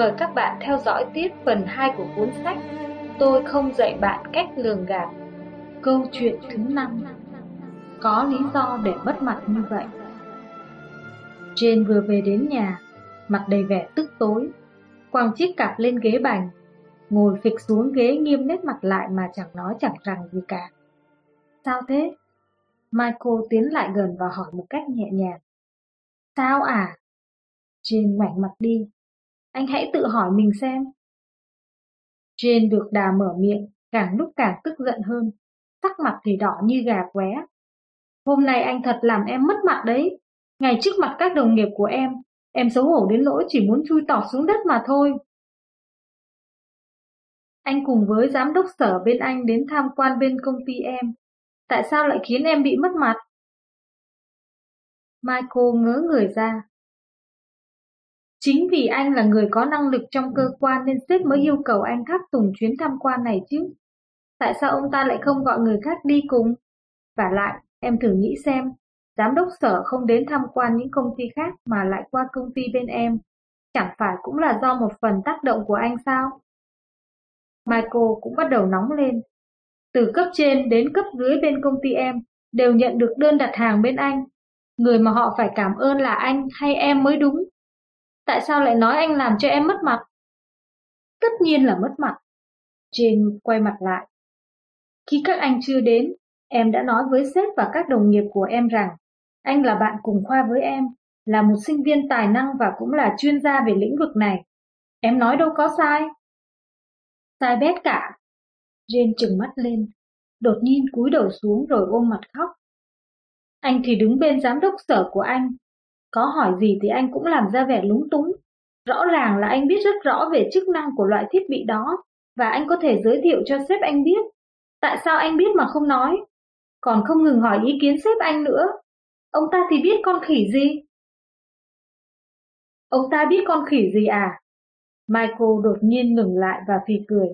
Mời các bạn theo dõi tiếp phần 2 của cuốn sách Tôi không dạy bạn cách lường gạt. Câu chuyện thứ 5 Có lý do để mất mặt như vậy. Jane vừa về đến nhà, Mặt đầy vẻ tức tối quàng chiếc cặp lên ghế bành Ngồi phịch xuống ghế nghiêm nét mặt lại mà chẳng nói chẳng rằng gì cả Sao thế? Michael tiến lại gần và hỏi một cách nhẹ nhàng Sao à? Jane ngoảnh mặt đi anh hãy tự hỏi mình xem. Jane được đà mở miệng, càng lúc càng tức giận hơn, sắc mặt thì đỏ như gà qué. Hôm nay anh thật làm em mất mặt đấy. Ngày trước mặt các đồng nghiệp của em, em xấu hổ đến nỗi chỉ muốn chui tọt xuống đất mà thôi. Anh cùng với giám đốc sở bên anh đến tham quan bên công ty em. Tại sao lại khiến em bị mất mặt? Michael ngớ người ra, Chính vì anh là người có năng lực trong cơ quan nên sếp mới yêu cầu anh tháp tùng chuyến tham quan này chứ. Tại sao ông ta lại không gọi người khác đi cùng? Và lại, em thử nghĩ xem, giám đốc sở không đến tham quan những công ty khác mà lại qua công ty bên em. Chẳng phải cũng là do một phần tác động của anh sao? Michael cũng bắt đầu nóng lên. Từ cấp trên đến cấp dưới bên công ty em đều nhận được đơn đặt hàng bên anh. Người mà họ phải cảm ơn là anh hay em mới đúng. Tại sao lại nói anh làm cho em mất mặt? Tất nhiên là mất mặt. Jane quay mặt lại. Khi các anh chưa đến, em đã nói với sếp và các đồng nghiệp của em rằng anh là bạn cùng khoa với em, là một sinh viên tài năng và cũng là chuyên gia về lĩnh vực này. Em nói đâu có sai. Sai bét cả. Jane trừng mắt lên, đột nhiên cúi đầu xuống rồi ôm mặt khóc. Anh thì đứng bên giám đốc sở của anh, có hỏi gì thì anh cũng làm ra vẻ lúng túng. Rõ ràng là anh biết rất rõ về chức năng của loại thiết bị đó, và anh có thể giới thiệu cho sếp anh biết. Tại sao anh biết mà không nói? Còn không ngừng hỏi ý kiến sếp anh nữa. Ông ta thì biết con khỉ gì? Ông ta biết con khỉ gì à? Michael đột nhiên ngừng lại và phì cười.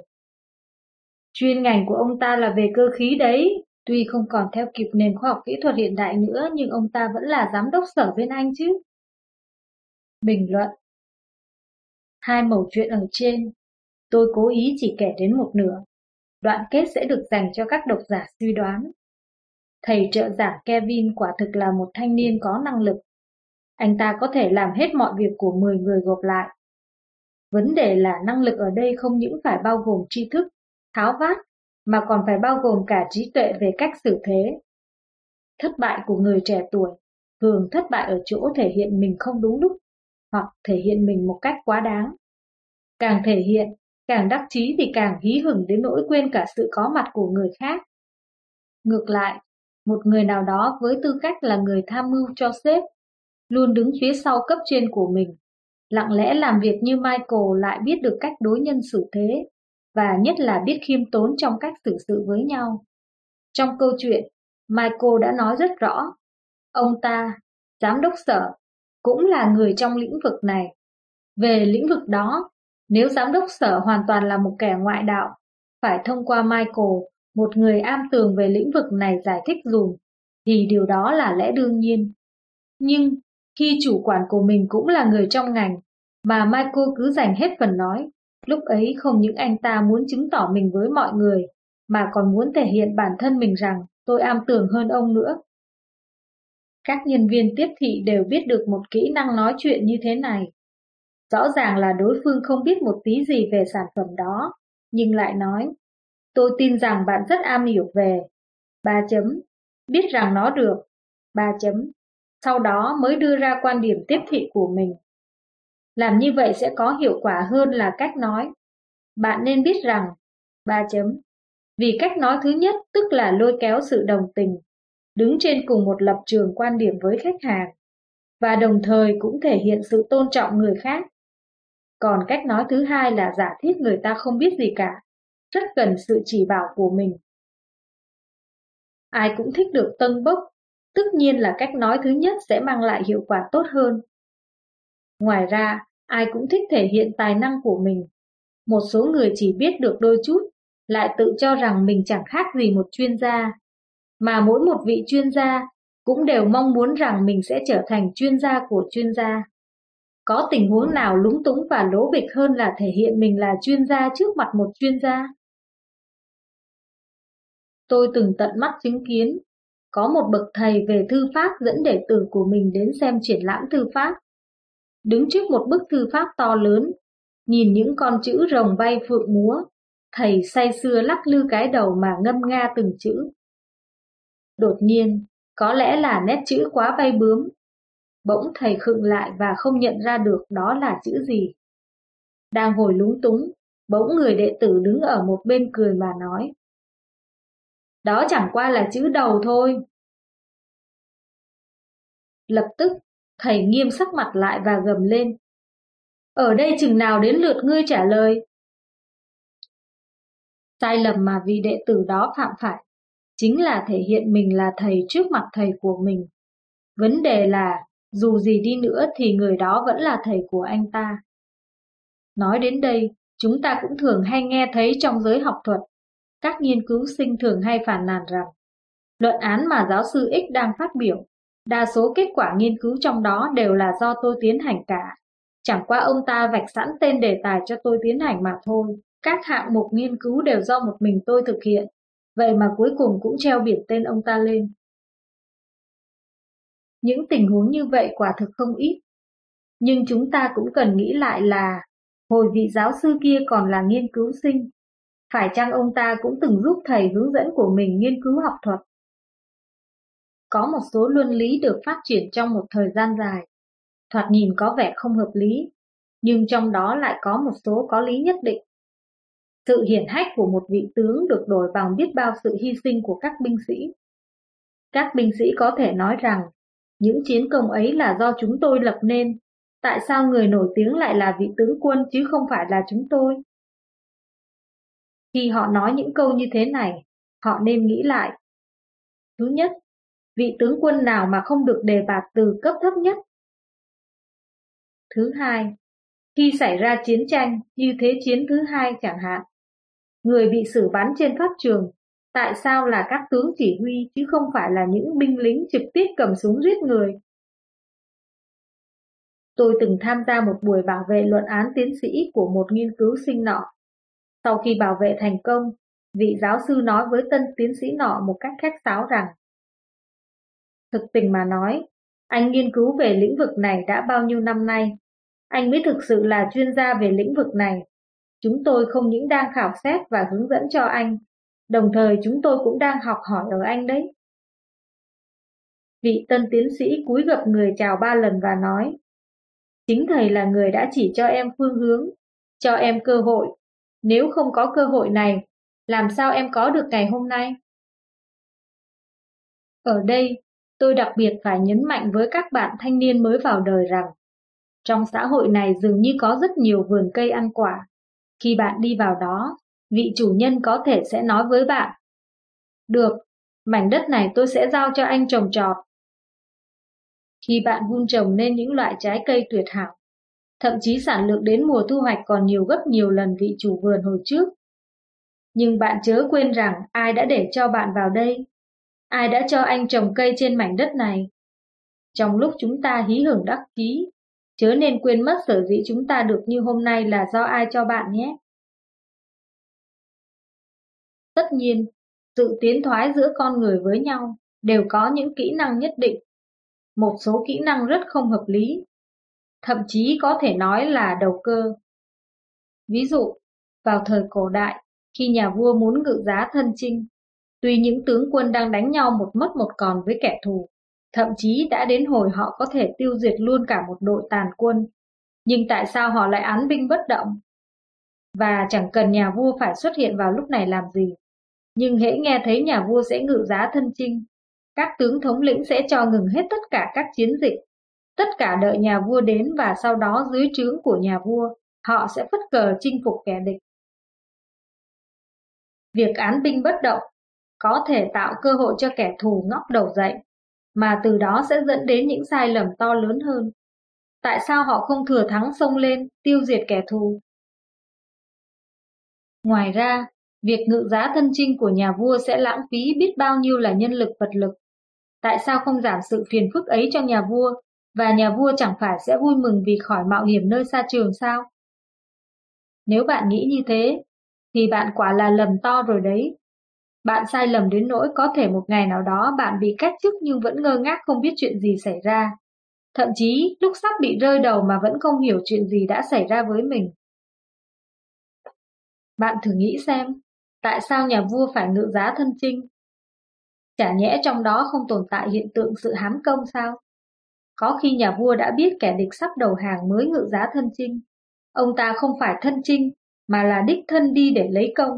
Chuyên ngành của ông ta là về cơ khí đấy, Tuy không còn theo kịp nền khoa học kỹ thuật hiện đại nữa nhưng ông ta vẫn là giám đốc sở bên Anh chứ. Bình luận Hai mẩu chuyện ở trên, tôi cố ý chỉ kể đến một nửa. Đoạn kết sẽ được dành cho các độc giả suy đoán. Thầy trợ giảng Kevin quả thực là một thanh niên có năng lực. Anh ta có thể làm hết mọi việc của 10 người gộp lại. Vấn đề là năng lực ở đây không những phải bao gồm tri thức, tháo vát mà còn phải bao gồm cả trí tuệ về cách xử thế. Thất bại của người trẻ tuổi thường thất bại ở chỗ thể hiện mình không đúng lúc hoặc thể hiện mình một cách quá đáng. Càng thể hiện, càng đắc chí thì càng hí hửng đến nỗi quên cả sự có mặt của người khác. Ngược lại, một người nào đó với tư cách là người tham mưu cho sếp, luôn đứng phía sau cấp trên của mình, lặng lẽ làm việc như Michael lại biết được cách đối nhân xử thế, và nhất là biết khiêm tốn trong cách xử sự với nhau. Trong câu chuyện, Michael đã nói rất rõ, ông ta, giám đốc sở, cũng là người trong lĩnh vực này. Về lĩnh vực đó, nếu giám đốc sở hoàn toàn là một kẻ ngoại đạo, phải thông qua Michael, một người am tường về lĩnh vực này giải thích dùm, thì điều đó là lẽ đương nhiên. Nhưng, khi chủ quản của mình cũng là người trong ngành, mà Michael cứ dành hết phần nói, Lúc ấy không những anh ta muốn chứng tỏ mình với mọi người, mà còn muốn thể hiện bản thân mình rằng tôi am tường hơn ông nữa. Các nhân viên tiếp thị đều biết được một kỹ năng nói chuyện như thế này. Rõ ràng là đối phương không biết một tí gì về sản phẩm đó, nhưng lại nói, tôi tin rằng bạn rất am hiểu về. Ba chấm, biết rằng nó được. Ba chấm, sau đó mới đưa ra quan điểm tiếp thị của mình. Làm như vậy sẽ có hiệu quả hơn là cách nói. Bạn nên biết rằng, ba chấm, vì cách nói thứ nhất tức là lôi kéo sự đồng tình, đứng trên cùng một lập trường quan điểm với khách hàng, và đồng thời cũng thể hiện sự tôn trọng người khác. Còn cách nói thứ hai là giả thiết người ta không biết gì cả, rất cần sự chỉ bảo của mình. Ai cũng thích được tân bốc, tất nhiên là cách nói thứ nhất sẽ mang lại hiệu quả tốt hơn. Ngoài ra, ai cũng thích thể hiện tài năng của mình, Một số người chỉ biết được đôi chút, lại tự cho rằng mình chẳng khác gì một chuyên gia. Mà mỗi một vị chuyên gia cũng đều mong muốn rằng mình sẽ trở thành chuyên gia của chuyên gia. Có tình huống nào lúng túng và lố bịch hơn là thể hiện mình là chuyên gia trước mặt một chuyên gia? Tôi từng tận mắt chứng kiến, có một bậc thầy về thư pháp dẫn đệ tử của mình đến xem triển lãm thư pháp. Đứng trước một bức thư pháp to lớn, nhìn những con chữ rồng bay phượng múa, thầy say sưa lắc lư cái đầu mà ngâm nga từng chữ. Đột nhiên, có lẽ là nét chữ quá bay bướm. Bỗng thầy khựng lại và không nhận ra được đó là chữ gì. Đang hồi lúng túng, bỗng người đệ tử đứng ở một bên cười mà nói. Đó chẳng qua là chữ đầu thôi. Lập tức, thầy nghiêm sắc mặt lại và gầm lên. Ở đây chừng nào đến lượt ngươi trả lời? Sai lầm mà vị đệ tử đó phạm phải chính là thể hiện mình là thầy trước mặt thầy của mình. Vấn đề là, dù gì đi nữa thì người đó vẫn là thầy của anh ta. Nói đến đây, chúng ta cũng thường hay nghe thấy trong giới học thuật, các nghiên cứu sinh thường hay phản nàn rằng, luận án mà giáo sư X đang phát biểu, đa số kết quả nghiên cứu trong đó đều là do tôi tiến hành cả. Chẳng qua ông ta vạch sẵn tên đề tài cho tôi tiến hành mà thôi. Các hạng mục nghiên cứu đều do một mình tôi thực hiện, vậy mà cuối cùng cũng treo biển tên ông ta lên. Những tình huống như vậy quả thực không ít, nhưng chúng ta cũng cần nghĩ lại là hồi vị giáo sư kia còn là nghiên cứu sinh, phải chăng ông ta cũng từng giúp thầy hướng dẫn của mình nghiên cứu học thuật? Có một số luân lý được phát triển trong một thời gian dài, thoạt nhìn có vẻ không hợp lý, nhưng trong đó lại có một số có lý nhất định. Sự hiển hách của một vị tướng được đổi bằng biết bao sự hy sinh của các binh sĩ. Các binh sĩ có thể nói rằng, những chiến công ấy là do chúng tôi lập nên, tại sao người nổi tiếng lại là vị tướng quân chứ không phải là chúng tôi? Khi họ nói những câu như thế này, họ nên nghĩ lại. Thứ nhất, vị tướng quân nào mà không được đề bạt từ cấp thấp nhất? Thứ hai, khi xảy ra chiến tranh như thế chiến thứ hai chẳng hạn, Người bị xử bắn trên pháp trường, tại sao là các tướng chỉ huy chứ không phải là những binh lính trực tiếp cầm súng giết người? Tôi từng tham gia một buổi bảo vệ luận án tiến sĩ của một nghiên cứu sinh nọ. Sau khi bảo vệ thành công, vị giáo sư nói với tân tiến sĩ nọ một cách khách sáo rằng Thực tình mà nói, anh nghiên cứu về lĩnh vực này đã bao nhiêu năm nay. Anh mới thực sự là chuyên gia về lĩnh vực này Chúng tôi không những đang khảo sát và hướng dẫn cho anh, đồng thời chúng tôi cũng đang học hỏi ở anh đấy. Vị tân tiến sĩ cúi gập người chào ba lần và nói, chính thầy là người đã chỉ cho em phương hướng, cho em cơ hội. Nếu không có cơ hội này, làm sao em có được ngày hôm nay? Ở đây, tôi đặc biệt phải nhấn mạnh với các bạn thanh niên mới vào đời rằng, trong xã hội này dường như có rất nhiều vườn cây ăn quả, khi bạn đi vào đó, vị chủ nhân có thể sẽ nói với bạn Được, mảnh đất này tôi sẽ giao cho anh trồng trọt. Khi bạn vun trồng nên những loại trái cây tuyệt hảo, thậm chí sản lượng đến mùa thu hoạch còn nhiều gấp nhiều lần vị chủ vườn hồi trước. Nhưng bạn chớ quên rằng ai đã để cho bạn vào đây, ai đã cho anh trồng cây trên mảnh đất này. Trong lúc chúng ta hí hưởng đắc chí, Chớ nên quên mất sở dĩ chúng ta được như hôm nay là do ai cho bạn nhé. Tất nhiên, sự tiến thoái giữa con người với nhau đều có những kỹ năng nhất định. Một số kỹ năng rất không hợp lý, thậm chí có thể nói là đầu cơ. Ví dụ, vào thời cổ đại, khi nhà vua muốn ngự giá thân chinh, tuy những tướng quân đang đánh nhau một mất một còn với kẻ thù, Thậm chí đã đến hồi họ có thể tiêu diệt luôn cả một đội tàn quân. Nhưng tại sao họ lại án binh bất động? Và chẳng cần nhà vua phải xuất hiện vào lúc này làm gì. Nhưng hễ nghe thấy nhà vua sẽ ngự giá thân chinh, các tướng thống lĩnh sẽ cho ngừng hết tất cả các chiến dịch. Tất cả đợi nhà vua đến và sau đó dưới trướng của nhà vua, họ sẽ phất cờ chinh phục kẻ địch. Việc án binh bất động có thể tạo cơ hội cho kẻ thù ngóc đầu dậy mà từ đó sẽ dẫn đến những sai lầm to lớn hơn. Tại sao họ không thừa thắng xông lên, tiêu diệt kẻ thù? Ngoài ra, việc ngự giá thân trinh của nhà vua sẽ lãng phí biết bao nhiêu là nhân lực vật lực. Tại sao không giảm sự phiền phức ấy cho nhà vua, và nhà vua chẳng phải sẽ vui mừng vì khỏi mạo hiểm nơi xa trường sao? Nếu bạn nghĩ như thế, thì bạn quả là lầm to rồi đấy. Bạn sai lầm đến nỗi có thể một ngày nào đó bạn bị cách chức nhưng vẫn ngơ ngác không biết chuyện gì xảy ra. Thậm chí lúc sắp bị rơi đầu mà vẫn không hiểu chuyện gì đã xảy ra với mình. Bạn thử nghĩ xem, tại sao nhà vua phải ngự giá thân trinh? Chả nhẽ trong đó không tồn tại hiện tượng sự hám công sao? Có khi nhà vua đã biết kẻ địch sắp đầu hàng mới ngự giá thân trinh. Ông ta không phải thân trinh, mà là đích thân đi để lấy công.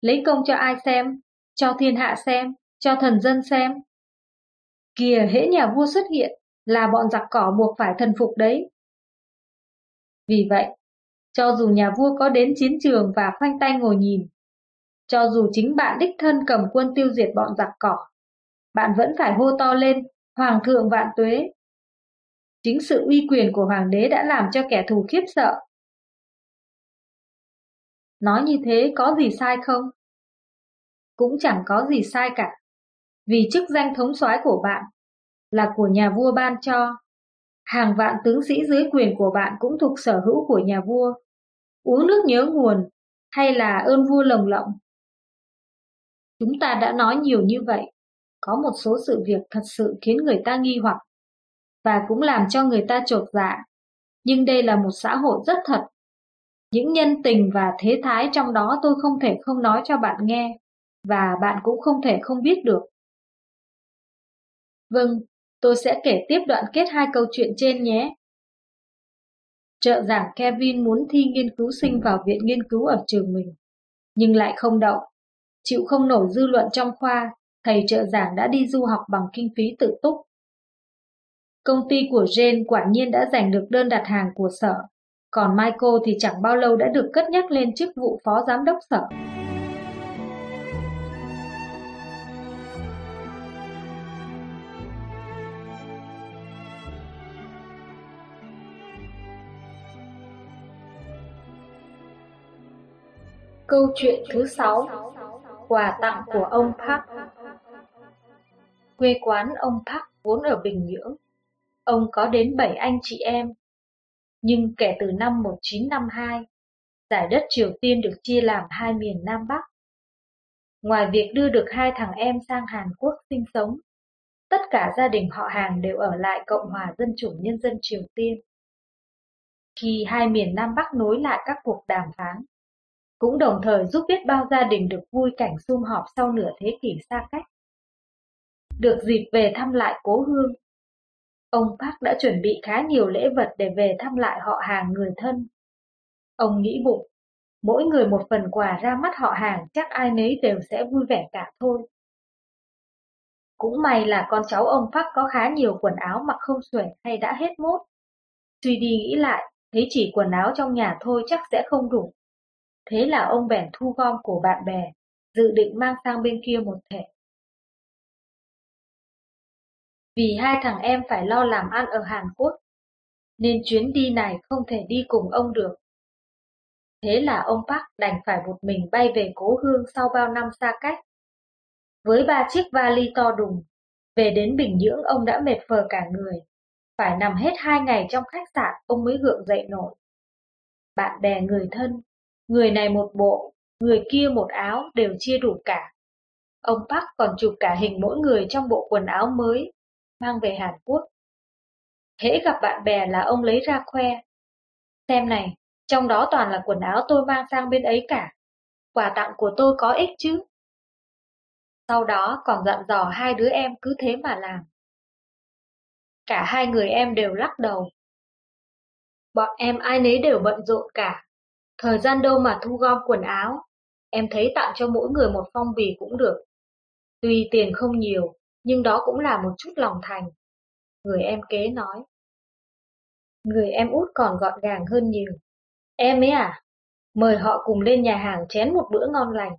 Lấy công cho ai xem? Cho thiên hạ xem, cho thần dân xem. Kìa hễ nhà vua xuất hiện, là bọn giặc cỏ buộc phải thần phục đấy. Vì vậy, cho dù nhà vua có đến chiến trường và khoanh tay ngồi nhìn, cho dù chính bạn đích thân cầm quân tiêu diệt bọn giặc cỏ, bạn vẫn phải hô to lên, Hoàng thượng vạn tuế. Chính sự uy quyền của hoàng đế đã làm cho kẻ thù khiếp sợ. Nói như thế có gì sai không? Cũng chẳng có gì sai cả, vì chức danh thống soái của bạn là của nhà vua ban cho. Hàng vạn tướng sĩ dưới quyền của bạn cũng thuộc sở hữu của nhà vua. Uống nước nhớ nguồn hay là ơn vua lồng lộng. Chúng ta đã nói nhiều như vậy, có một số sự việc thật sự khiến người ta nghi hoặc và cũng làm cho người ta trột dạ. Nhưng đây là một xã hội rất thật. Những nhân tình và thế thái trong đó tôi không thể không nói cho bạn nghe, và bạn cũng không thể không biết được. Vâng, Tôi sẽ kể tiếp đoạn kết hai câu chuyện trên nhé. Trợ giảng Kevin muốn thi nghiên cứu sinh vào viện nghiên cứu ở trường mình, nhưng lại không đậu. Chịu không nổi dư luận trong khoa, thầy trợ giảng đã đi du học bằng kinh phí tự túc. Công ty của Jane quả nhiên đã giành được đơn đặt hàng của sở, còn Michael thì chẳng bao lâu đã được cất nhắc lên chức vụ phó giám đốc sở. Câu chuyện thứ sáu Quà tặng của ông Park Quê quán ông Park vốn ở Bình Nhưỡng. Ông có đến 7 anh chị em. Nhưng kể từ năm 1952, giải đất Triều Tiên được chia làm hai miền Nam Bắc. Ngoài việc đưa được hai thằng em sang Hàn Quốc sinh sống, tất cả gia đình họ hàng đều ở lại Cộng hòa Dân chủ Nhân dân Triều Tiên. Khi hai miền Nam Bắc nối lại các cuộc đàm phán, cũng đồng thời giúp biết bao gia đình được vui cảnh sum họp sau nửa thế kỷ xa cách. Được dịp về thăm lại cố hương, ông Park đã chuẩn bị khá nhiều lễ vật để về thăm lại họ hàng người thân. Ông nghĩ bụng, mỗi người một phần quà ra mắt họ hàng chắc ai nấy đều sẽ vui vẻ cả thôi. Cũng may là con cháu ông Park có khá nhiều quần áo mặc không xuể hay đã hết mốt. Suy đi nghĩ lại, thấy chỉ quần áo trong nhà thôi chắc sẽ không đủ. Thế là ông bèn thu gom của bạn bè, dự định mang sang bên kia một thể. Vì hai thằng em phải lo làm ăn ở Hàn Quốc, nên chuyến đi này không thể đi cùng ông được. Thế là ông Park đành phải một mình bay về cố hương sau bao năm xa cách. Với ba chiếc vali to đùng, về đến Bình Nhưỡng ông đã mệt phờ cả người. Phải nằm hết hai ngày trong khách sạn ông mới gượng dậy nổi. Bạn bè người thân Người này một bộ, người kia một áo đều chia đủ cả. Ông Park còn chụp cả hình mỗi người trong bộ quần áo mới, mang về Hàn Quốc. Hễ gặp bạn bè là ông lấy ra khoe. Xem này, trong đó toàn là quần áo tôi mang sang bên ấy cả. Quà tặng của tôi có ích chứ. Sau đó còn dặn dò hai đứa em cứ thế mà làm. Cả hai người em đều lắc đầu. Bọn em ai nấy đều bận rộn cả, Thời gian đâu mà thu gom quần áo, em thấy tặng cho mỗi người một phong bì cũng được. Tuy tiền không nhiều, nhưng đó cũng là một chút lòng thành. Người em kế nói. Người em út còn gọn gàng hơn nhiều. Em ấy à, mời họ cùng lên nhà hàng chén một bữa ngon lành.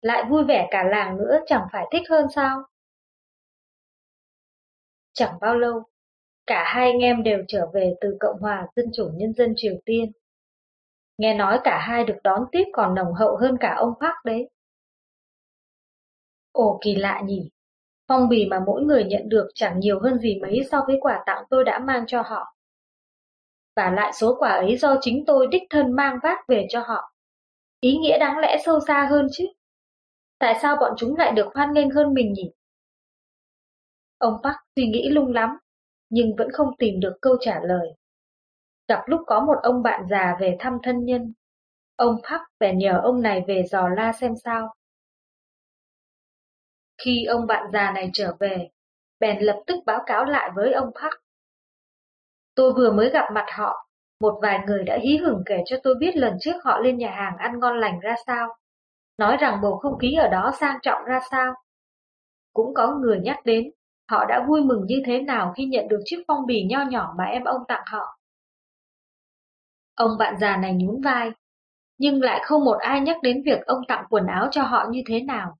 Lại vui vẻ cả làng nữa chẳng phải thích hơn sao? Chẳng bao lâu, cả hai anh em đều trở về từ Cộng hòa Dân chủ Nhân dân Triều Tiên. Nghe nói cả hai được đón tiếp còn nồng hậu hơn cả ông Park đấy. Ồ kỳ lạ nhỉ, phong bì mà mỗi người nhận được chẳng nhiều hơn gì mấy so với quà tặng tôi đã mang cho họ. Và lại số quà ấy do chính tôi đích thân mang vác về cho họ. Ý nghĩa đáng lẽ sâu xa hơn chứ. Tại sao bọn chúng lại được hoan nghênh hơn mình nhỉ? Ông Park suy nghĩ lung lắm, nhưng vẫn không tìm được câu trả lời. Gặp lúc có một ông bạn già về thăm thân nhân, ông Park bèn nhờ ông này về dò la xem sao. Khi ông bạn già này trở về, bèn lập tức báo cáo lại với ông Park. Tôi vừa mới gặp mặt họ, một vài người đã hí hửng kể cho tôi biết lần trước họ lên nhà hàng ăn ngon lành ra sao, nói rằng bầu không khí ở đó sang trọng ra sao. Cũng có người nhắc đến họ đã vui mừng như thế nào khi nhận được chiếc phong bì nho nhỏ mà em ông tặng họ. Ông bạn già này nhún vai, nhưng lại không một ai nhắc đến việc ông tặng quần áo cho họ như thế nào.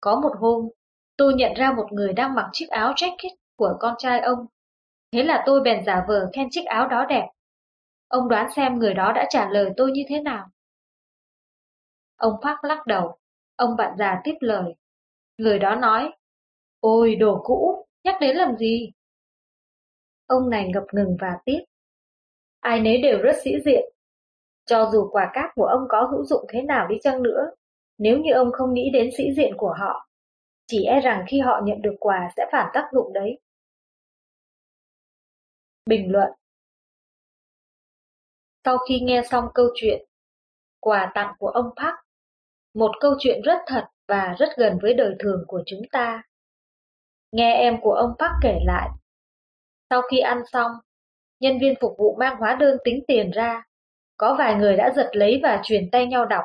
Có một hôm, tôi nhận ra một người đang mặc chiếc áo jacket của con trai ông. Thế là tôi bèn giả vờ khen chiếc áo đó đẹp. Ông đoán xem người đó đã trả lời tôi như thế nào? Ông Park lắc đầu, ông bạn già tiếp lời. Người đó nói, ôi đồ cũ, nhắc đến làm gì? Ông này ngập ngừng và tiếp. Ai nấy đều rất sĩ diện. Cho dù quà cáp của ông có hữu dụng thế nào đi chăng nữa, nếu như ông không nghĩ đến sĩ diện của họ, chỉ e rằng khi họ nhận được quà sẽ phản tác dụng đấy. Bình luận Sau khi nghe xong câu chuyện, quà tặng của ông Park, một câu chuyện rất thật và rất gần với đời thường của chúng ta. Nghe em của ông Park kể lại, sau khi ăn xong, nhân viên phục vụ mang hóa đơn tính tiền ra, có vài người đã giật lấy và truyền tay nhau đọc.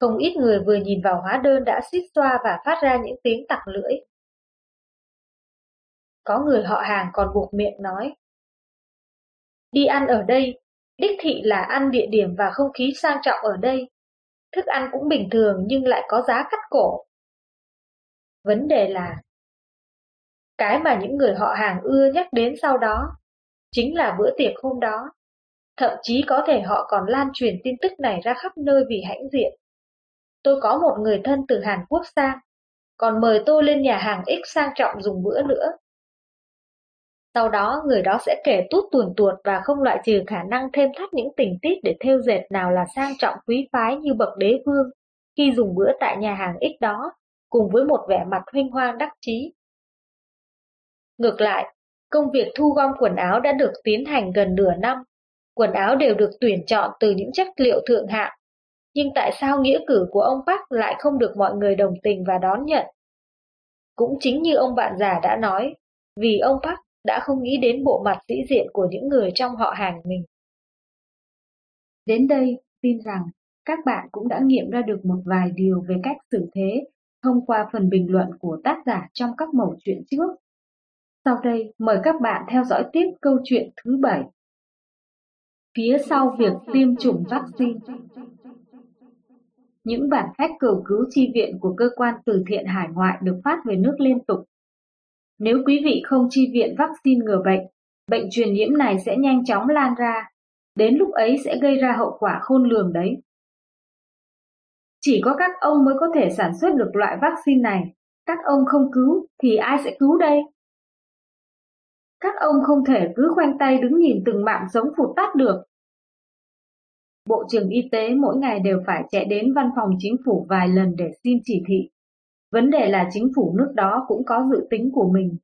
Không ít người vừa nhìn vào hóa đơn đã xít xoa và phát ra những tiếng tặc lưỡi. Có người họ hàng còn buộc miệng nói. Đi ăn ở đây, đích thị là ăn địa điểm và không khí sang trọng ở đây. Thức ăn cũng bình thường nhưng lại có giá cắt cổ. Vấn đề là cái mà những người họ hàng ưa nhắc đến sau đó chính là bữa tiệc hôm đó. Thậm chí có thể họ còn lan truyền tin tức này ra khắp nơi vì hãnh diện. Tôi có một người thân từ Hàn Quốc sang, còn mời tôi lên nhà hàng X sang trọng dùng bữa nữa. Sau đó người đó sẽ kể tút tuồn tuột và không loại trừ khả năng thêm thắt những tình tiết để theo dệt nào là sang trọng quý phái như bậc đế vương khi dùng bữa tại nhà hàng X đó, cùng với một vẻ mặt huynh hoang đắc chí. Ngược lại, công việc thu gom quần áo đã được tiến hành gần nửa năm. Quần áo đều được tuyển chọn từ những chất liệu thượng hạng nhưng tại sao nghĩa cử của ông Park lại không được mọi người đồng tình và đón nhận? Cũng chính như ông bạn già đã nói, vì ông Park đã không nghĩ đến bộ mặt sĩ diện của những người trong họ hàng mình. Đến đây, tin rằng các bạn cũng đã nghiệm ra được một vài điều về cách xử thế thông qua phần bình luận của tác giả trong các mẩu chuyện trước. Sau đây, mời các bạn theo dõi tiếp câu chuyện thứ bảy. Phía sau việc tiêm chủng vaccine những bản khách cầu cứu chi viện của cơ quan từ thiện hải ngoại được phát về nước liên tục. Nếu quý vị không chi viện vaccine ngừa bệnh, bệnh truyền nhiễm này sẽ nhanh chóng lan ra, đến lúc ấy sẽ gây ra hậu quả khôn lường đấy. Chỉ có các ông mới có thể sản xuất được loại vaccine này, các ông không cứu thì ai sẽ cứu đây? Các ông không thể cứ khoanh tay đứng nhìn từng mạng sống phụt tắt được, Bộ trưởng Y tế mỗi ngày đều phải chạy đến văn phòng chính phủ vài lần để xin chỉ thị. Vấn đề là chính phủ nước đó cũng có dự tính của mình,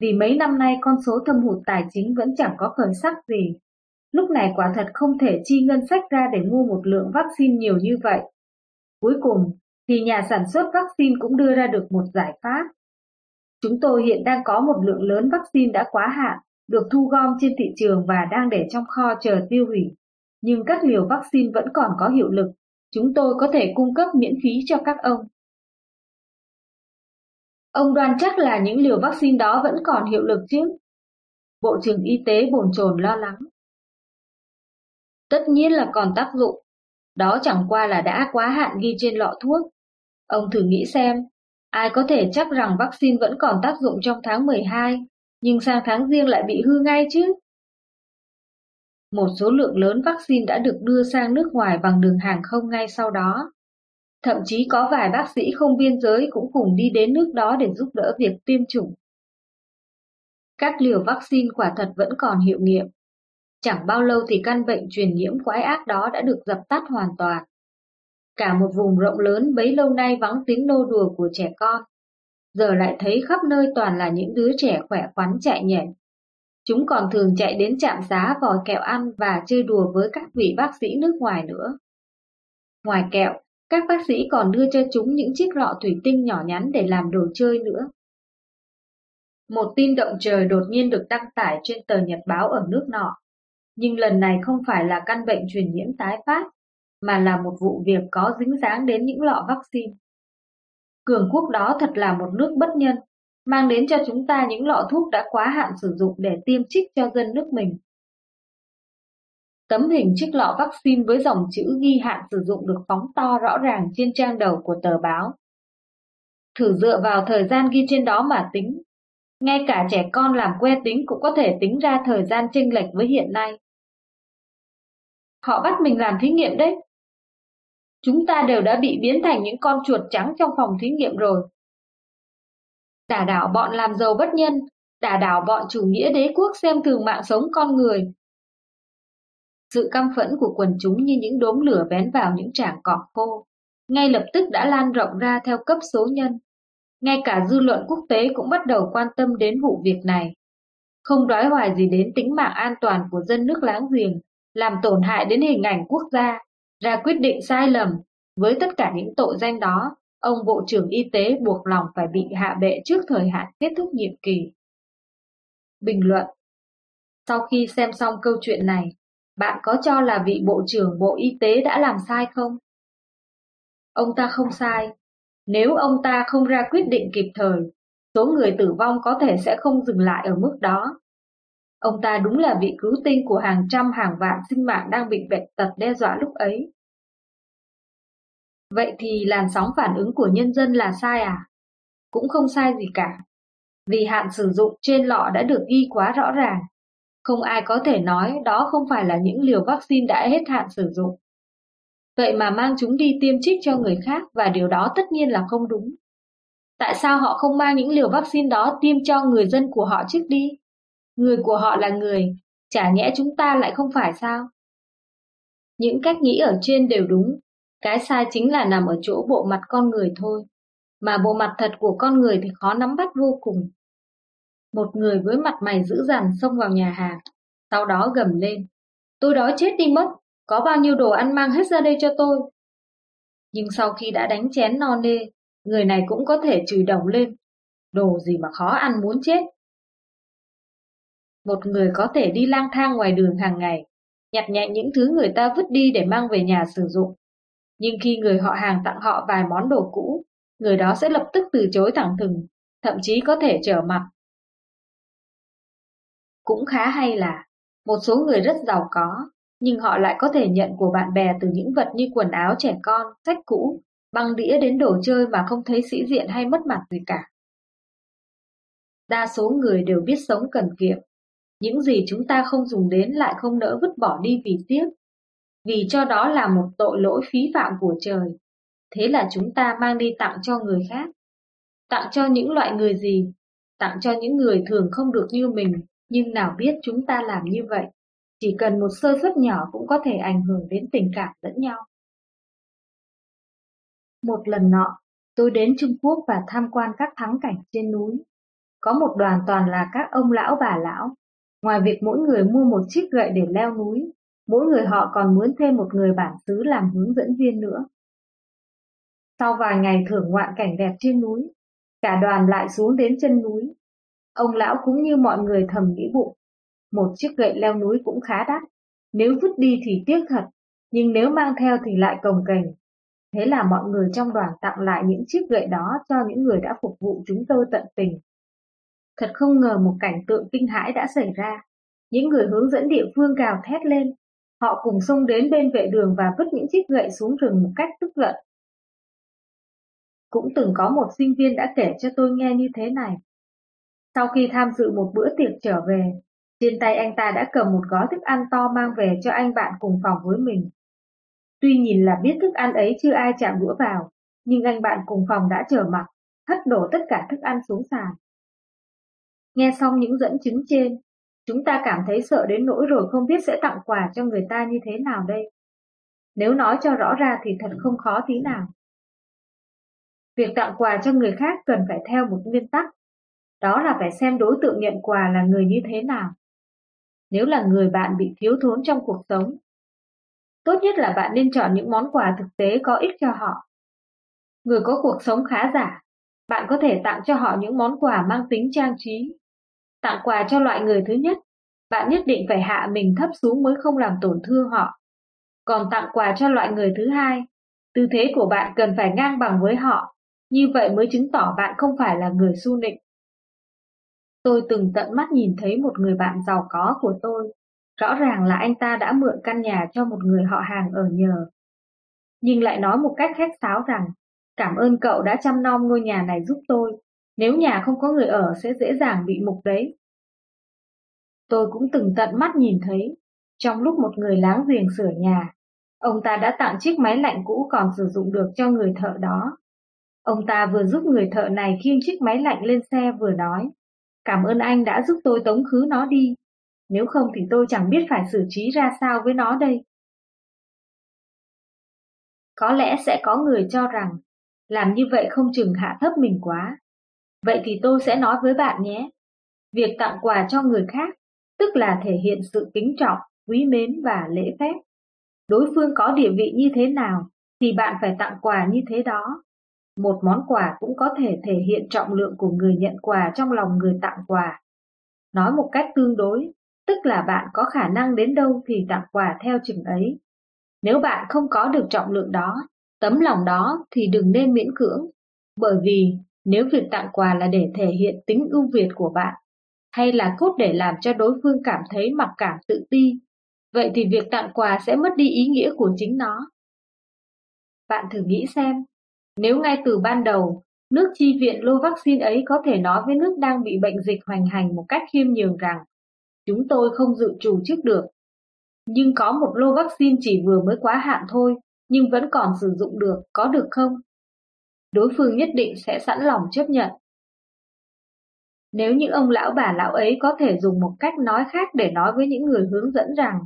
vì mấy năm nay con số thâm hụt tài chính vẫn chẳng có khởi sắc gì. Lúc này quả thật không thể chi ngân sách ra để mua một lượng vaccine nhiều như vậy. Cuối cùng, thì nhà sản xuất vaccine cũng đưa ra được một giải pháp. Chúng tôi hiện đang có một lượng lớn vaccine đã quá hạn, được thu gom trên thị trường và đang để trong kho chờ tiêu hủy nhưng các liều vaccine vẫn còn có hiệu lực, chúng tôi có thể cung cấp miễn phí cho các ông. Ông đoan chắc là những liều vaccine đó vẫn còn hiệu lực chứ? Bộ trưởng Y tế bồn chồn lo lắng. Tất nhiên là còn tác dụng, đó chẳng qua là đã quá hạn ghi trên lọ thuốc. Ông thử nghĩ xem, ai có thể chắc rằng vaccine vẫn còn tác dụng trong tháng 12, nhưng sang tháng riêng lại bị hư ngay chứ? Một số lượng lớn vaccine đã được đưa sang nước ngoài bằng đường hàng không ngay sau đó. Thậm chí có vài bác sĩ không biên giới cũng cùng đi đến nước đó để giúp đỡ việc tiêm chủng. Các liều vaccine quả thật vẫn còn hiệu nghiệm. Chẳng bao lâu thì căn bệnh truyền nhiễm quái ác đó đã được dập tắt hoàn toàn. Cả một vùng rộng lớn bấy lâu nay vắng tiếng nô đùa của trẻ con. Giờ lại thấy khắp nơi toàn là những đứa trẻ khỏe khoắn chạy nhảy. Chúng còn thường chạy đến trạm xá vòi kẹo ăn và chơi đùa với các vị bác sĩ nước ngoài nữa. Ngoài kẹo, các bác sĩ còn đưa cho chúng những chiếc lọ thủy tinh nhỏ nhắn để làm đồ chơi nữa. Một tin động trời đột nhiên được đăng tải trên tờ nhật báo ở nước nọ. Nhưng lần này không phải là căn bệnh truyền nhiễm tái phát, mà là một vụ việc có dính dáng đến những lọ vaccine. Cường quốc đó thật là một nước bất nhân, mang đến cho chúng ta những lọ thuốc đã quá hạn sử dụng để tiêm trích cho dân nước mình. Tấm hình chiếc lọ vaccine với dòng chữ ghi hạn sử dụng được phóng to rõ ràng trên trang đầu của tờ báo. Thử dựa vào thời gian ghi trên đó mà tính. Ngay cả trẻ con làm que tính cũng có thể tính ra thời gian chênh lệch với hiện nay. Họ bắt mình làm thí nghiệm đấy. Chúng ta đều đã bị biến thành những con chuột trắng trong phòng thí nghiệm rồi. Đả đảo bọn làm giàu bất nhân, đả đảo bọn chủ nghĩa đế quốc xem thường mạng sống con người. Sự căm phẫn của quần chúng như những đốm lửa bén vào những trảng cỏ khô, ngay lập tức đã lan rộng ra theo cấp số nhân. Ngay cả dư luận quốc tế cũng bắt đầu quan tâm đến vụ việc này. Không đói hoài gì đến tính mạng an toàn của dân nước láng giềng, làm tổn hại đến hình ảnh quốc gia, ra quyết định sai lầm. Với tất cả những tội danh đó, ông Bộ trưởng Y tế buộc lòng phải bị hạ bệ trước thời hạn kết thúc nhiệm kỳ. Bình luận Sau khi xem xong câu chuyện này, bạn có cho là vị Bộ trưởng Bộ Y tế đã làm sai không? Ông ta không sai. Nếu ông ta không ra quyết định kịp thời, số người tử vong có thể sẽ không dừng lại ở mức đó. Ông ta đúng là vị cứu tinh của hàng trăm hàng vạn sinh mạng đang bị bệnh tật đe dọa lúc ấy. Vậy thì làn sóng phản ứng của nhân dân là sai à? Cũng không sai gì cả. Vì hạn sử dụng trên lọ đã được ghi quá rõ ràng. Không ai có thể nói đó không phải là những liều vaccine đã hết hạn sử dụng. Vậy mà mang chúng đi tiêm trích cho người khác và điều đó tất nhiên là không đúng. Tại sao họ không mang những liều vaccine đó tiêm cho người dân của họ trước đi? Người của họ là người, chả nhẽ chúng ta lại không phải sao? Những cách nghĩ ở trên đều đúng, cái sai chính là nằm ở chỗ bộ mặt con người thôi, mà bộ mặt thật của con người thì khó nắm bắt vô cùng. Một người với mặt mày dữ dằn xông vào nhà hàng, sau đó gầm lên. Tôi đói chết đi mất, có bao nhiêu đồ ăn mang hết ra đây cho tôi. Nhưng sau khi đã đánh chén no nê, người này cũng có thể chửi đồng lên. Đồ gì mà khó ăn muốn chết. Một người có thể đi lang thang ngoài đường hàng ngày, nhặt nhạnh những thứ người ta vứt đi để mang về nhà sử dụng. Nhưng khi người họ hàng tặng họ vài món đồ cũ, người đó sẽ lập tức từ chối thẳng thừng, thậm chí có thể trở mặt. Cũng khá hay là, một số người rất giàu có, nhưng họ lại có thể nhận của bạn bè từ những vật như quần áo trẻ con, sách cũ, băng đĩa đến đồ chơi mà không thấy sĩ diện hay mất mặt gì cả. Đa số người đều biết sống cần kiệm, những gì chúng ta không dùng đến lại không nỡ vứt bỏ đi vì tiếc, vì cho đó là một tội lỗi phí phạm của trời. Thế là chúng ta mang đi tặng cho người khác. Tặng cho những loại người gì? Tặng cho những người thường không được như mình, nhưng nào biết chúng ta làm như vậy. Chỉ cần một sơ suất nhỏ cũng có thể ảnh hưởng đến tình cảm lẫn nhau. Một lần nọ, tôi đến Trung Quốc và tham quan các thắng cảnh trên núi. Có một đoàn toàn là các ông lão bà lão. Ngoài việc mỗi người mua một chiếc gậy để leo núi, mỗi người họ còn muốn thêm một người bản xứ làm hướng dẫn viên nữa. Sau vài ngày thưởng ngoạn cảnh đẹp trên núi, cả đoàn lại xuống đến chân núi. Ông lão cũng như mọi người thầm nghĩ bụng, một chiếc gậy leo núi cũng khá đắt, nếu vứt đi thì tiếc thật, nhưng nếu mang theo thì lại cồng kềnh. Thế là mọi người trong đoàn tặng lại những chiếc gậy đó cho những người đã phục vụ chúng tôi tận tình. Thật không ngờ một cảnh tượng kinh hãi đã xảy ra. Những người hướng dẫn địa phương gào thét lên. Họ cùng xông đến bên vệ đường và vứt những chiếc gậy xuống rừng một cách tức giận. Cũng từng có một sinh viên đã kể cho tôi nghe như thế này. Sau khi tham dự một bữa tiệc trở về, Trên tay anh ta đã cầm một gói thức ăn to mang về cho anh bạn cùng phòng với mình. Tuy nhìn là biết thức ăn ấy chưa ai chạm đũa vào, nhưng anh bạn cùng phòng đã trở mặt, hất đổ tất cả thức ăn xuống sàn. Nghe xong những dẫn chứng trên, chúng ta cảm thấy sợ đến nỗi rồi không biết sẽ tặng quà cho người ta như thế nào đây. Nếu nói cho rõ ra thì thật không khó tí nào. Việc tặng quà cho người khác cần phải theo một nguyên tắc, đó là phải xem đối tượng nhận quà là người như thế nào. Nếu là người bạn bị thiếu thốn trong cuộc sống, tốt nhất là bạn nên chọn những món quà thực tế có ích cho họ. Người có cuộc sống khá giả, bạn có thể tặng cho họ những món quà mang tính trang trí. Tặng quà cho loại người thứ nhất, bạn nhất định phải hạ mình thấp xuống mới không làm tổn thương họ. Còn tặng quà cho loại người thứ hai, tư thế của bạn cần phải ngang bằng với họ, như vậy mới chứng tỏ bạn không phải là người su nịnh. Tôi từng tận mắt nhìn thấy một người bạn giàu có của tôi, rõ ràng là anh ta đã mượn căn nhà cho một người họ hàng ở nhờ. Nhưng lại nói một cách khách sáo rằng, cảm ơn cậu đã chăm nom ngôi nhà này giúp tôi, nếu nhà không có người ở sẽ dễ dàng bị mục đấy. Tôi cũng từng tận mắt nhìn thấy, trong lúc một người láng giềng sửa nhà, ông ta đã tặng chiếc máy lạnh cũ còn sử dụng được cho người thợ đó. Ông ta vừa giúp người thợ này khiêng chiếc máy lạnh lên xe vừa nói, cảm ơn anh đã giúp tôi tống khứ nó đi, nếu không thì tôi chẳng biết phải xử trí ra sao với nó đây. Có lẽ sẽ có người cho rằng, làm như vậy không chừng hạ thấp mình quá. Vậy thì tôi sẽ nói với bạn nhé. Việc tặng quà cho người khác, tức là thể hiện sự kính trọng, quý mến và lễ phép. Đối phương có địa vị như thế nào, thì bạn phải tặng quà như thế đó. Một món quà cũng có thể thể hiện trọng lượng của người nhận quà trong lòng người tặng quà. Nói một cách tương đối, tức là bạn có khả năng đến đâu thì tặng quà theo chừng ấy. Nếu bạn không có được trọng lượng đó, tấm lòng đó thì đừng nên miễn cưỡng, bởi vì nếu việc tặng quà là để thể hiện tính ưu việt của bạn, hay là cốt để làm cho đối phương cảm thấy mặc cảm tự ti, vậy thì việc tặng quà sẽ mất đi ý nghĩa của chính nó. Bạn thử nghĩ xem, nếu ngay từ ban đầu, nước chi viện lô vaccine ấy có thể nói với nước đang bị bệnh dịch hoành hành một cách khiêm nhường rằng chúng tôi không dự trù trước được. Nhưng có một lô vaccine chỉ vừa mới quá hạn thôi, nhưng vẫn còn sử dụng được, có được không? Đối phương nhất định sẽ sẵn lòng chấp nhận. Nếu những ông lão bà lão ấy có thể dùng một cách nói khác để nói với những người hướng dẫn rằng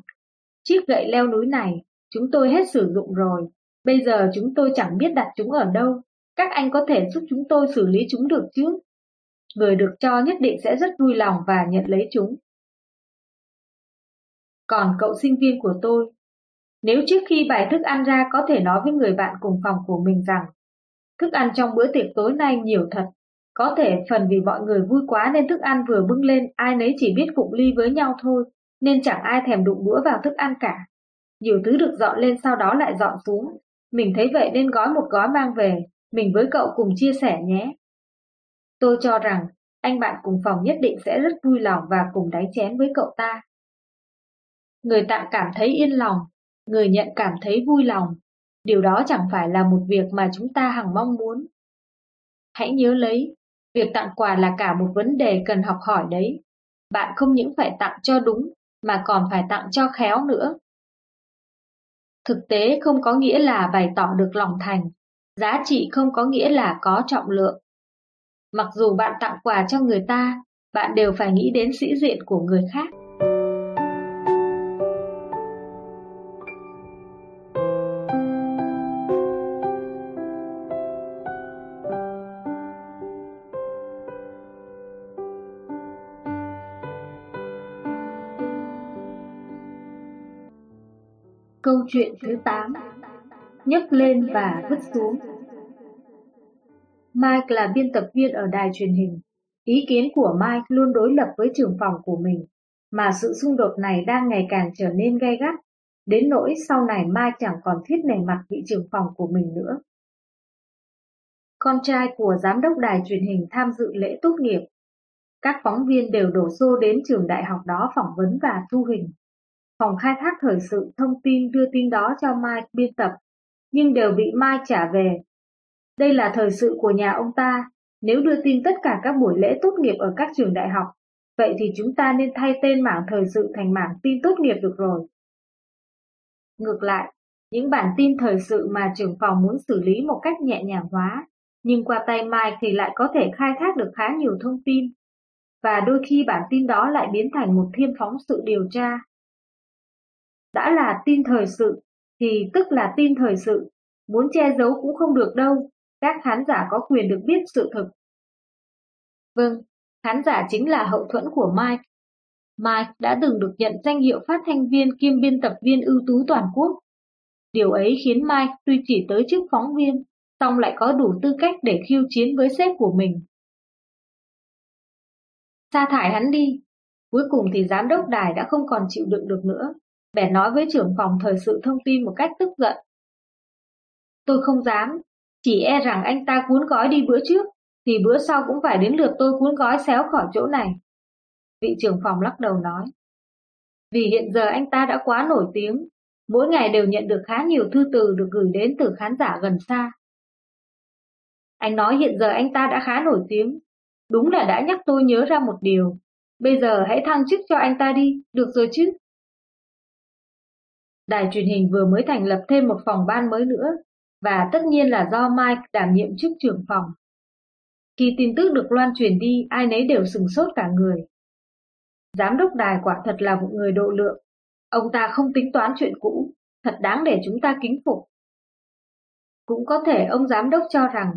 chiếc gậy leo núi này chúng tôi hết sử dụng rồi, bây giờ chúng tôi chẳng biết đặt chúng ở đâu, các anh có thể giúp chúng tôi xử lý chúng được chứ? Người được cho nhất định sẽ rất vui lòng và nhận lấy chúng. Còn cậu sinh viên của tôi, nếu trước khi bài thức ăn ra có thể nói với người bạn cùng phòng của mình rằng thức ăn trong bữa tiệc tối nay nhiều thật, có thể phần vì mọi người vui quá nên thức ăn vừa bưng lên ai nấy chỉ biết cụng ly với nhau thôi, nên chẳng ai thèm đụng đũa vào thức ăn cả. Nhiều thứ được dọn lên sau đó lại dọn xuống, mình thấy vậy nên gói một gói mang về, mình với cậu cùng chia sẻ nhé. Tôi cho rằng anh bạn cùng phòng nhất định sẽ rất vui lòng và cùng đánh chén với cậu ta. Người tặng cảm thấy yên lòng, người nhận cảm thấy vui lòng. Điều đó chẳng phải là một việc mà chúng ta hằng mong muốn. Hãy nhớ lấy, việc tặng quà là cả một vấn đề cần học hỏi đấy. Bạn không những phải tặng cho đúng, mà còn phải tặng cho khéo nữa. Thực tế không có nghĩa là bày tỏ được lòng thành, giá trị không có nghĩa là có trọng lượng. Mặc dù bạn tặng quà cho người ta, bạn đều phải nghĩ đến sĩ diện của người khác. Câu chuyện thứ 8 nhấc lên và vứt xuống Mike là biên tập viên ở đài truyền hình. Ý kiến của Mike luôn đối lập với trưởng phòng của mình, mà sự xung đột này đang ngày càng trở nên gay gắt, đến nỗi sau này Mike chẳng còn thiết nề mặt vị trưởng phòng của mình nữa. Con trai của giám đốc đài truyền hình tham dự lễ tốt nghiệp. Các phóng viên đều đổ xô đến trường đại học đó phỏng vấn và thu hình. Phòng khai thác thời sự thông tin đưa tin đó cho Mike biên tập, nhưng đều bị Mike trả về. Đây là thời sự của nhà ông ta, nếu đưa tin tất cả các buổi lễ tốt nghiệp ở các trường đại học, vậy thì chúng ta nên thay tên mảng thời sự thành mảng tin tốt nghiệp được rồi. Ngược lại, những bản tin thời sự mà trưởng phòng muốn xử lý một cách nhẹ nhàng hóa, nhưng qua tay Mike thì lại có thể khai thác được khá nhiều thông tin, và đôi khi bản tin đó lại biến thành một thiên phóng sự điều tra. Đã là tin thời sự, thì tức là tin thời sự, muốn che giấu cũng không được đâu, các khán giả có quyền được biết sự thực. Vâng, khán giả chính là hậu thuẫn của Mike. Mike đã từng được nhận danh hiệu phát thanh viên kiêm biên tập viên ưu tú toàn quốc. Điều ấy khiến Mike tuy chỉ tới chức phóng viên, song lại có đủ tư cách để khiêu chiến với sếp của mình. Sa thải hắn đi. Cuối cùng thì giám đốc đài đã không còn chịu đựng được nữa. Bèn nói với trưởng phòng thời sự thông tin một cách tức giận. Tôi không dám, chỉ e rằng anh ta cuốn gói đi bữa trước, thì bữa sau cũng phải đến lượt tôi cuốn gói xéo khỏi chỗ này. Vị trưởng phòng lắc đầu nói. Vì hiện giờ anh ta đã quá nổi tiếng, mỗi ngày đều nhận được khá nhiều thư từ được gửi đến từ khán giả gần xa. Anh nói hiện giờ anh ta đã khá nổi tiếng, đúng là đã nhắc tôi nhớ ra một điều. Bây giờ hãy thăng chức cho anh ta đi, được rồi chứ? Đài truyền hình vừa mới thành lập thêm một phòng ban mới nữa, và tất nhiên là do Mike đảm nhiệm chức trưởng phòng. Khi tin tức được loan truyền đi, ai nấy đều sừng sốt cả người. Giám đốc đài quả thật là một người độ lượng. Ông ta không tính toán chuyện cũ, thật đáng để chúng ta kính phục. Cũng có thể ông giám đốc cho rằng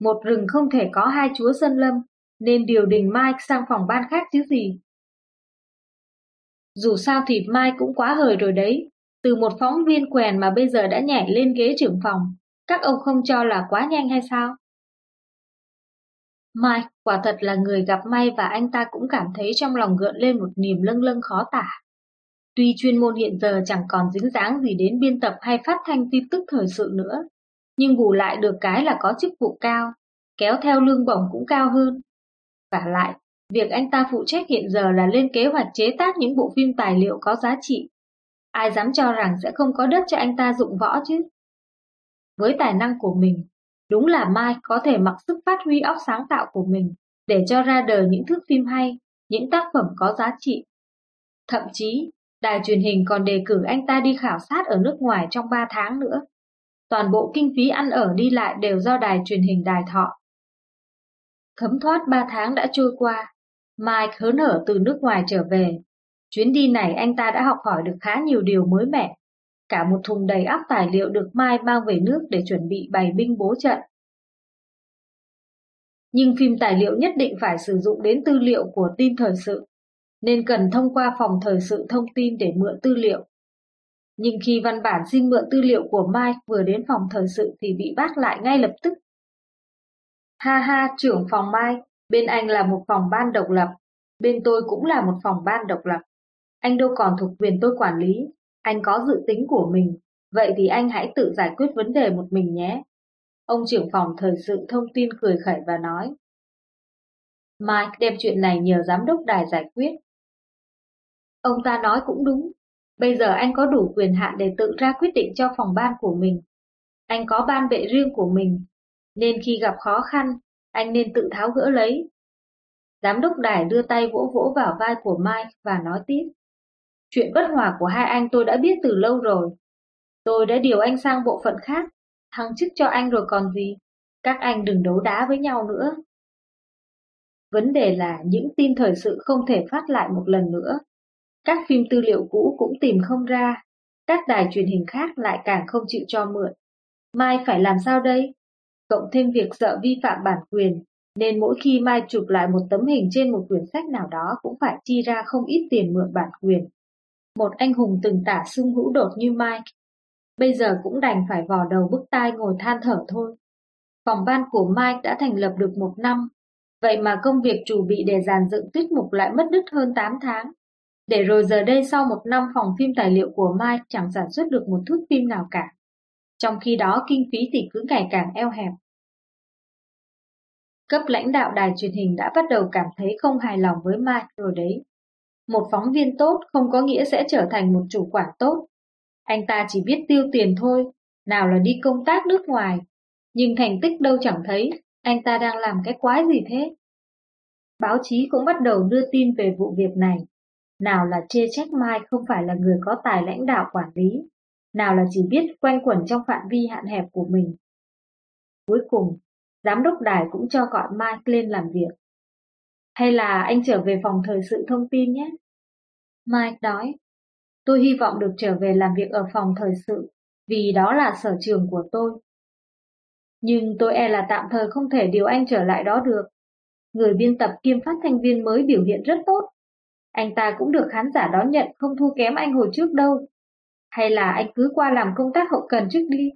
một rừng không thể có hai chúa sân lâm, nên điều đình Mike sang phòng ban khác chứ gì. Dù sao thì Mike cũng quá hời rồi đấy, từ một phóng viên quèn mà bây giờ đã nhảy lên ghế trưởng phòng, các ông không cho là quá nhanh hay sao? Mike quả thật là người gặp may và anh ta cũng cảm thấy trong lòng gợn lên một niềm lâng lâng khó tả. Tuy chuyên môn hiện giờ chẳng còn dính dáng gì đến biên tập hay phát thanh tin tức thời sự nữa, nhưng bù lại được cái là có chức vụ cao, kéo theo lương bổng cũng cao hơn. Và lại, việc anh ta phụ trách hiện giờ là lên kế hoạch chế tác những bộ phim tài liệu có giá trị. Ai dám cho rằng sẽ không có đất cho anh ta dụng võ chứ? Với tài năng của mình, đúng là Mai có thể mặc sức phát huy óc sáng tạo của mình để cho ra đời những thước phim hay, những tác phẩm có giá trị. Thậm chí, đài truyền hình còn đề cử anh ta đi khảo sát ở nước ngoài trong 3 tháng nữa. Toàn bộ kinh phí ăn ở đi lại đều do đài truyền hình đài thọ. Thấm thoát 3 tháng đã trôi qua, Mike hớn hở từ nước ngoài trở về. Chuyến đi này anh ta đã học hỏi được khá nhiều điều mới mẻ. Cả một thùng đầy ắp tài liệu được Mai mang về nước để chuẩn bị bày binh bố trận. Nhưng phim tài liệu nhất định phải sử dụng đến tư liệu của tin thời sự, nên cần thông qua phòng thời sự thông tin để mượn tư liệu. Nhưng khi văn bản xin mượn tư liệu của mai vừa đến phòng thời sự thì bị bác lại ngay lập tức. Ha ha, trưởng phòng mai bên anh là một phòng ban độc lập, bên tôi cũng là một phòng ban độc lập. Anh đâu còn thuộc quyền tôi quản lý, anh có dự tính của mình, vậy thì anh hãy tự giải quyết vấn đề một mình nhé. Ông trưởng phòng thời sự thông tin cười khẩy và nói. Mike đem chuyện này nhờ giám đốc đài giải quyết. Ông ta nói cũng đúng, bây giờ anh có đủ quyền hạn để tự ra quyết định cho phòng ban của mình. Anh có ban vệ riêng của mình, nên khi gặp khó khăn, anh nên tự tháo gỡ lấy. Giám đốc đài đưa tay vỗ vỗ vào vai của Mike và nói tiếp. Chuyện bất hòa của hai anh tôi đã biết từ lâu rồi. Tôi đã điều anh sang bộ phận khác, thăng chức cho anh rồi còn gì. Các anh đừng đấu đá với nhau nữa. Vấn đề là những tin thời sự không thể phát lại một lần nữa. Các phim tư liệu cũ cũng tìm không ra, các đài truyền hình khác lại càng không chịu cho mượn. Mai phải làm sao đây? Cộng thêm việc sợ vi phạm bản quyền, nên mỗi khi Mai chụp lại một tấm hình trên một quyển sách nào đó cũng phải chi ra không ít tiền mượn bản quyền. Một anh hùng từng tả xưng hữu đột như Mike, bây giờ cũng đành phải vò đầu bức tai ngồi than thở thôi. Phòng ban của Mike đã thành lập được một năm, vậy mà công việc chủ bị để dàn dựng tiết mục lại mất đứt hơn 8 tháng. Để rồi giờ đây sau một năm phòng phim tài liệu của Mike chẳng sản xuất được một thước phim nào cả. Trong khi đó kinh phí thì cứ ngày càng eo hẹp. Cấp lãnh đạo đài truyền hình đã bắt đầu cảm thấy không hài lòng với Mike rồi đấy. Một phóng viên tốt không có nghĩa sẽ trở thành một chủ quản tốt. Anh ta chỉ biết tiêu tiền thôi, nào là đi công tác nước ngoài. Nhưng thành tích đâu chẳng thấy, anh ta đang làm cái quái gì thế? Báo chí cũng bắt đầu đưa tin về vụ việc này. Nào là chê trách Mai không phải là người có tài lãnh đạo quản lý, nào là chỉ biết quanh quẩn trong phạm vi hạn hẹp của mình. Cuối cùng, giám đốc đài cũng cho gọi Mai lên làm việc. Hay là anh trở về phòng thời sự thông tin nhé? Mike nói, tôi hy vọng được trở về làm việc ở phòng thời sự, vì đó là sở trường của tôi. Nhưng tôi e là tạm thời không thể điều anh trở lại đó được. Người biên tập kiêm phát thanh viên mới biểu hiện rất tốt. Anh ta cũng được khán giả đón nhận không thua kém anh hồi trước đâu. Hay là anh cứ qua làm công tác hậu cần trước đi.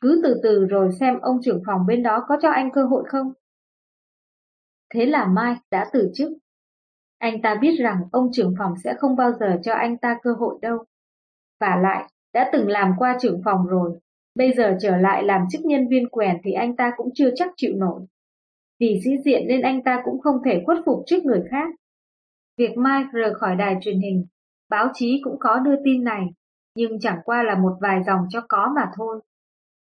Cứ từ từ rồi xem ông trưởng phòng bên đó có cho anh cơ hội không. Thế là Mai đã từ chức. Anh ta biết rằng ông trưởng phòng sẽ không bao giờ cho anh ta cơ hội đâu. Và lại, đã từng làm qua trưởng phòng rồi, bây giờ trở lại làm chức nhân viên quèn thì anh ta cũng chưa chắc chịu nổi. Vì sĩ diện nên anh ta cũng không thể khuất phục trước người khác. Việc Mai rời khỏi đài truyền hình, báo chí cũng có đưa tin này, nhưng chẳng qua là một vài dòng cho có mà thôi.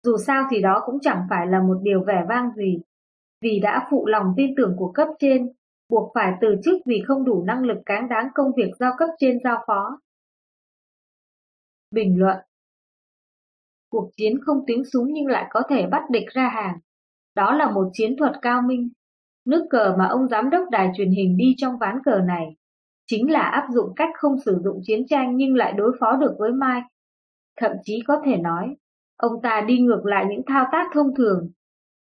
Dù sao thì đó cũng chẳng phải là một điều vẻ vang gì, vì đã phụ lòng tin tưởng của cấp trên, buộc phải từ chức vì không đủ năng lực cáng đáng công việc giao cấp trên giao phó. Bình luận Cuộc chiến không tiếng súng nhưng lại có thể bắt địch ra hàng. Đó là một chiến thuật cao minh. Nước cờ mà ông giám đốc đài truyền hình đi trong ván cờ này chính là áp dụng cách không sử dụng chiến tranh nhưng lại đối phó được với Mike. Thậm chí có thể nói, ông ta đi ngược lại những thao tác thông thường.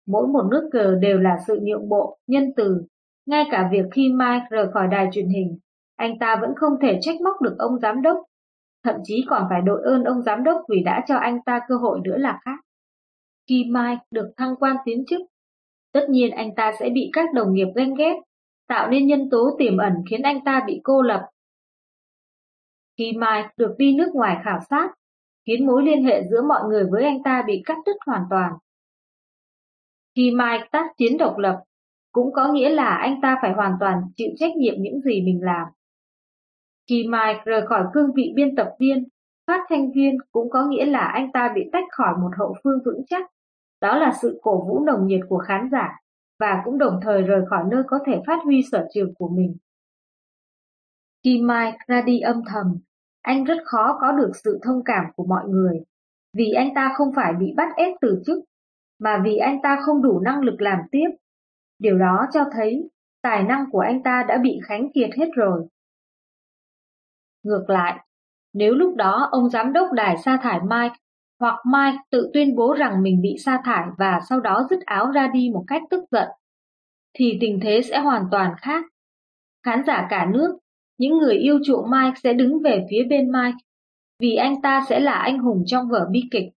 Mỗi một nước cờ đều là sự nhượng bộ, nhân từ. Ngay cả việc khi Mike rời khỏi đài truyền hình, anh ta vẫn không thể trách móc được ông giám đốc. Thậm chí còn phải đội ơn ông giám đốc vì đã cho anh ta cơ hội nữa là khác. Khi Mike được thăng quan tiến chức, tất nhiên anh ta sẽ bị các đồng nghiệp ganh ghét tạo nên nhân tố tiềm ẩn khiến anh ta bị cô lập. Khi Mike được đi nước ngoài khảo sát, khiến mối liên hệ giữa mọi người với anh ta bị cắt đứt hoàn toàn. Khi Mike tác chiến độc lập, cũng có nghĩa là anh ta phải hoàn toàn chịu trách nhiệm những gì mình làm. Khi Mike rời khỏi cương vị biên tập viên, phát thanh viên cũng có nghĩa là anh ta bị tách khỏi một hậu phương vững chắc. Đó là sự cổ vũ nồng nhiệt của khán giả và cũng đồng thời rời khỏi nơi có thể phát huy sở trường của mình. Khi Mike ra đi âm thầm, anh rất khó có được sự thông cảm của mọi người, vì anh ta không phải bị bắt ép từ chức, mà vì anh ta không đủ năng lực làm tiếp. Điều đó cho thấy tài năng của anh ta đã bị khánh kiệt hết rồi. Ngược lại, nếu lúc đó ông giám đốc đài sa thải Mike hoặc Mike tự tuyên bố rằng mình bị sa thải và sau đó dứt áo ra đi một cách tức giận, thì tình thế sẽ hoàn toàn khác. Khán giả cả nước, những người yêu chuộng Mike sẽ đứng về phía bên Mike, vì anh ta sẽ là anh hùng trong vở bi kịch.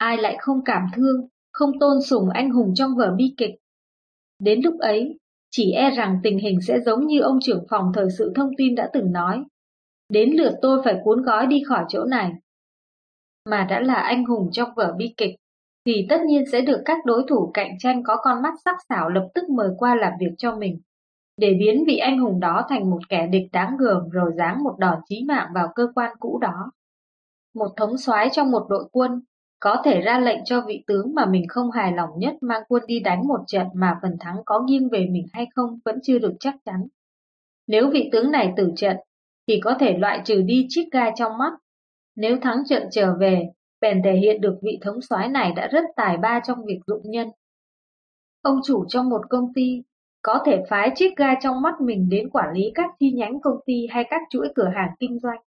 Ai lại không cảm thương, không tôn sùng anh hùng trong vở bi kịch? Đến lúc ấy, chỉ e rằng tình hình sẽ giống như ông trưởng phòng thời sự thông tin đã từng nói, Đến lượt tôi phải cuốn gói đi khỏi chỗ này. Mà đã là anh hùng trong vở bi kịch, thì tất nhiên sẽ được các đối thủ cạnh tranh có con mắt sắc sảo lập tức mời qua làm việc cho mình, để biến vị anh hùng đó thành một kẻ địch đáng gờm rồi giáng một đòn chí mạng vào cơ quan cũ đó. Một thống soái trong một đội quân có thể ra lệnh cho vị tướng mà mình không hài lòng nhất mang quân đi đánh một trận mà phần thắng có nghiêng về mình hay không vẫn chưa được chắc chắn. Nếu vị tướng này tử trận thì có thể loại trừ đi chiếc gai trong mắt. Nếu thắng trận trở về, bèn thể hiện được vị thống soái này đã rất tài ba trong việc dụng nhân. Ông chủ trong một công ty có thể phái chiếc gai trong mắt mình đến quản lý các chi nhánh công ty hay các chuỗi cửa hàng kinh doanh.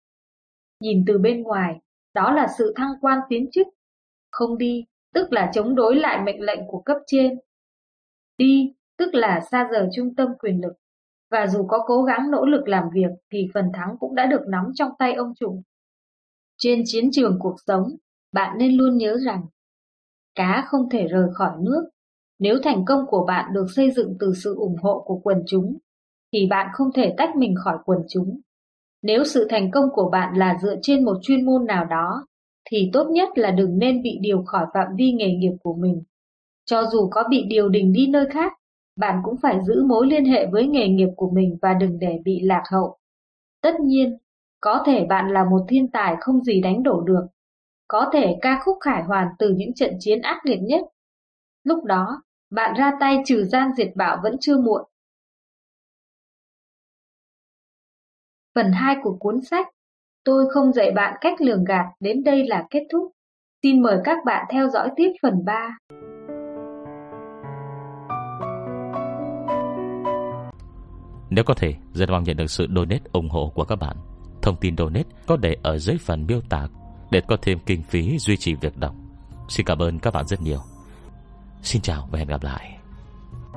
Nhìn từ bên ngoài, đó là sự thăng quan tiến chức. Không đi, tức là chống đối lại mệnh lệnh của cấp trên. Đi, tức là xa rời trung tâm quyền lực và dù có cố gắng nỗ lực làm việc thì phần thắng cũng đã được nắm trong tay ông chủ. Trên chiến trường cuộc sống, bạn nên luôn nhớ rằng cá không thể rời khỏi nước. Nếu thành công của bạn được xây dựng từ sự ủng hộ của quần chúng, thì bạn không thể tách mình khỏi quần chúng. Nếu sự thành công của bạn là dựa trên một chuyên môn nào đó, thì tốt nhất là đừng nên bị điều khỏi phạm vi nghề nghiệp của mình. Cho dù có bị điều đình đi nơi khác, bạn cũng phải giữ mối liên hệ với nghề nghiệp của mình và đừng để bị lạc hậu. Tất nhiên, có thể bạn là một thiên tài không gì đánh đổ được, có thể ca khúc khải hoàn từ những trận chiến ác liệt nhất. Lúc đó, bạn ra tay trừ gian diệt bạo vẫn chưa muộn. Phần 2 của cuốn sách Tôi không dạy bạn cách lường gạt đến đây là kết thúc. Xin mời các bạn theo dõi tiếp phần 3. Nếu có thể, rất mong nhận được sự donate ủng hộ của các bạn. Thông tin donate có để ở dưới phần miêu tả để có thêm kinh phí duy trì việc đọc. Xin cảm ơn các bạn rất nhiều. Xin chào và hẹn gặp lại.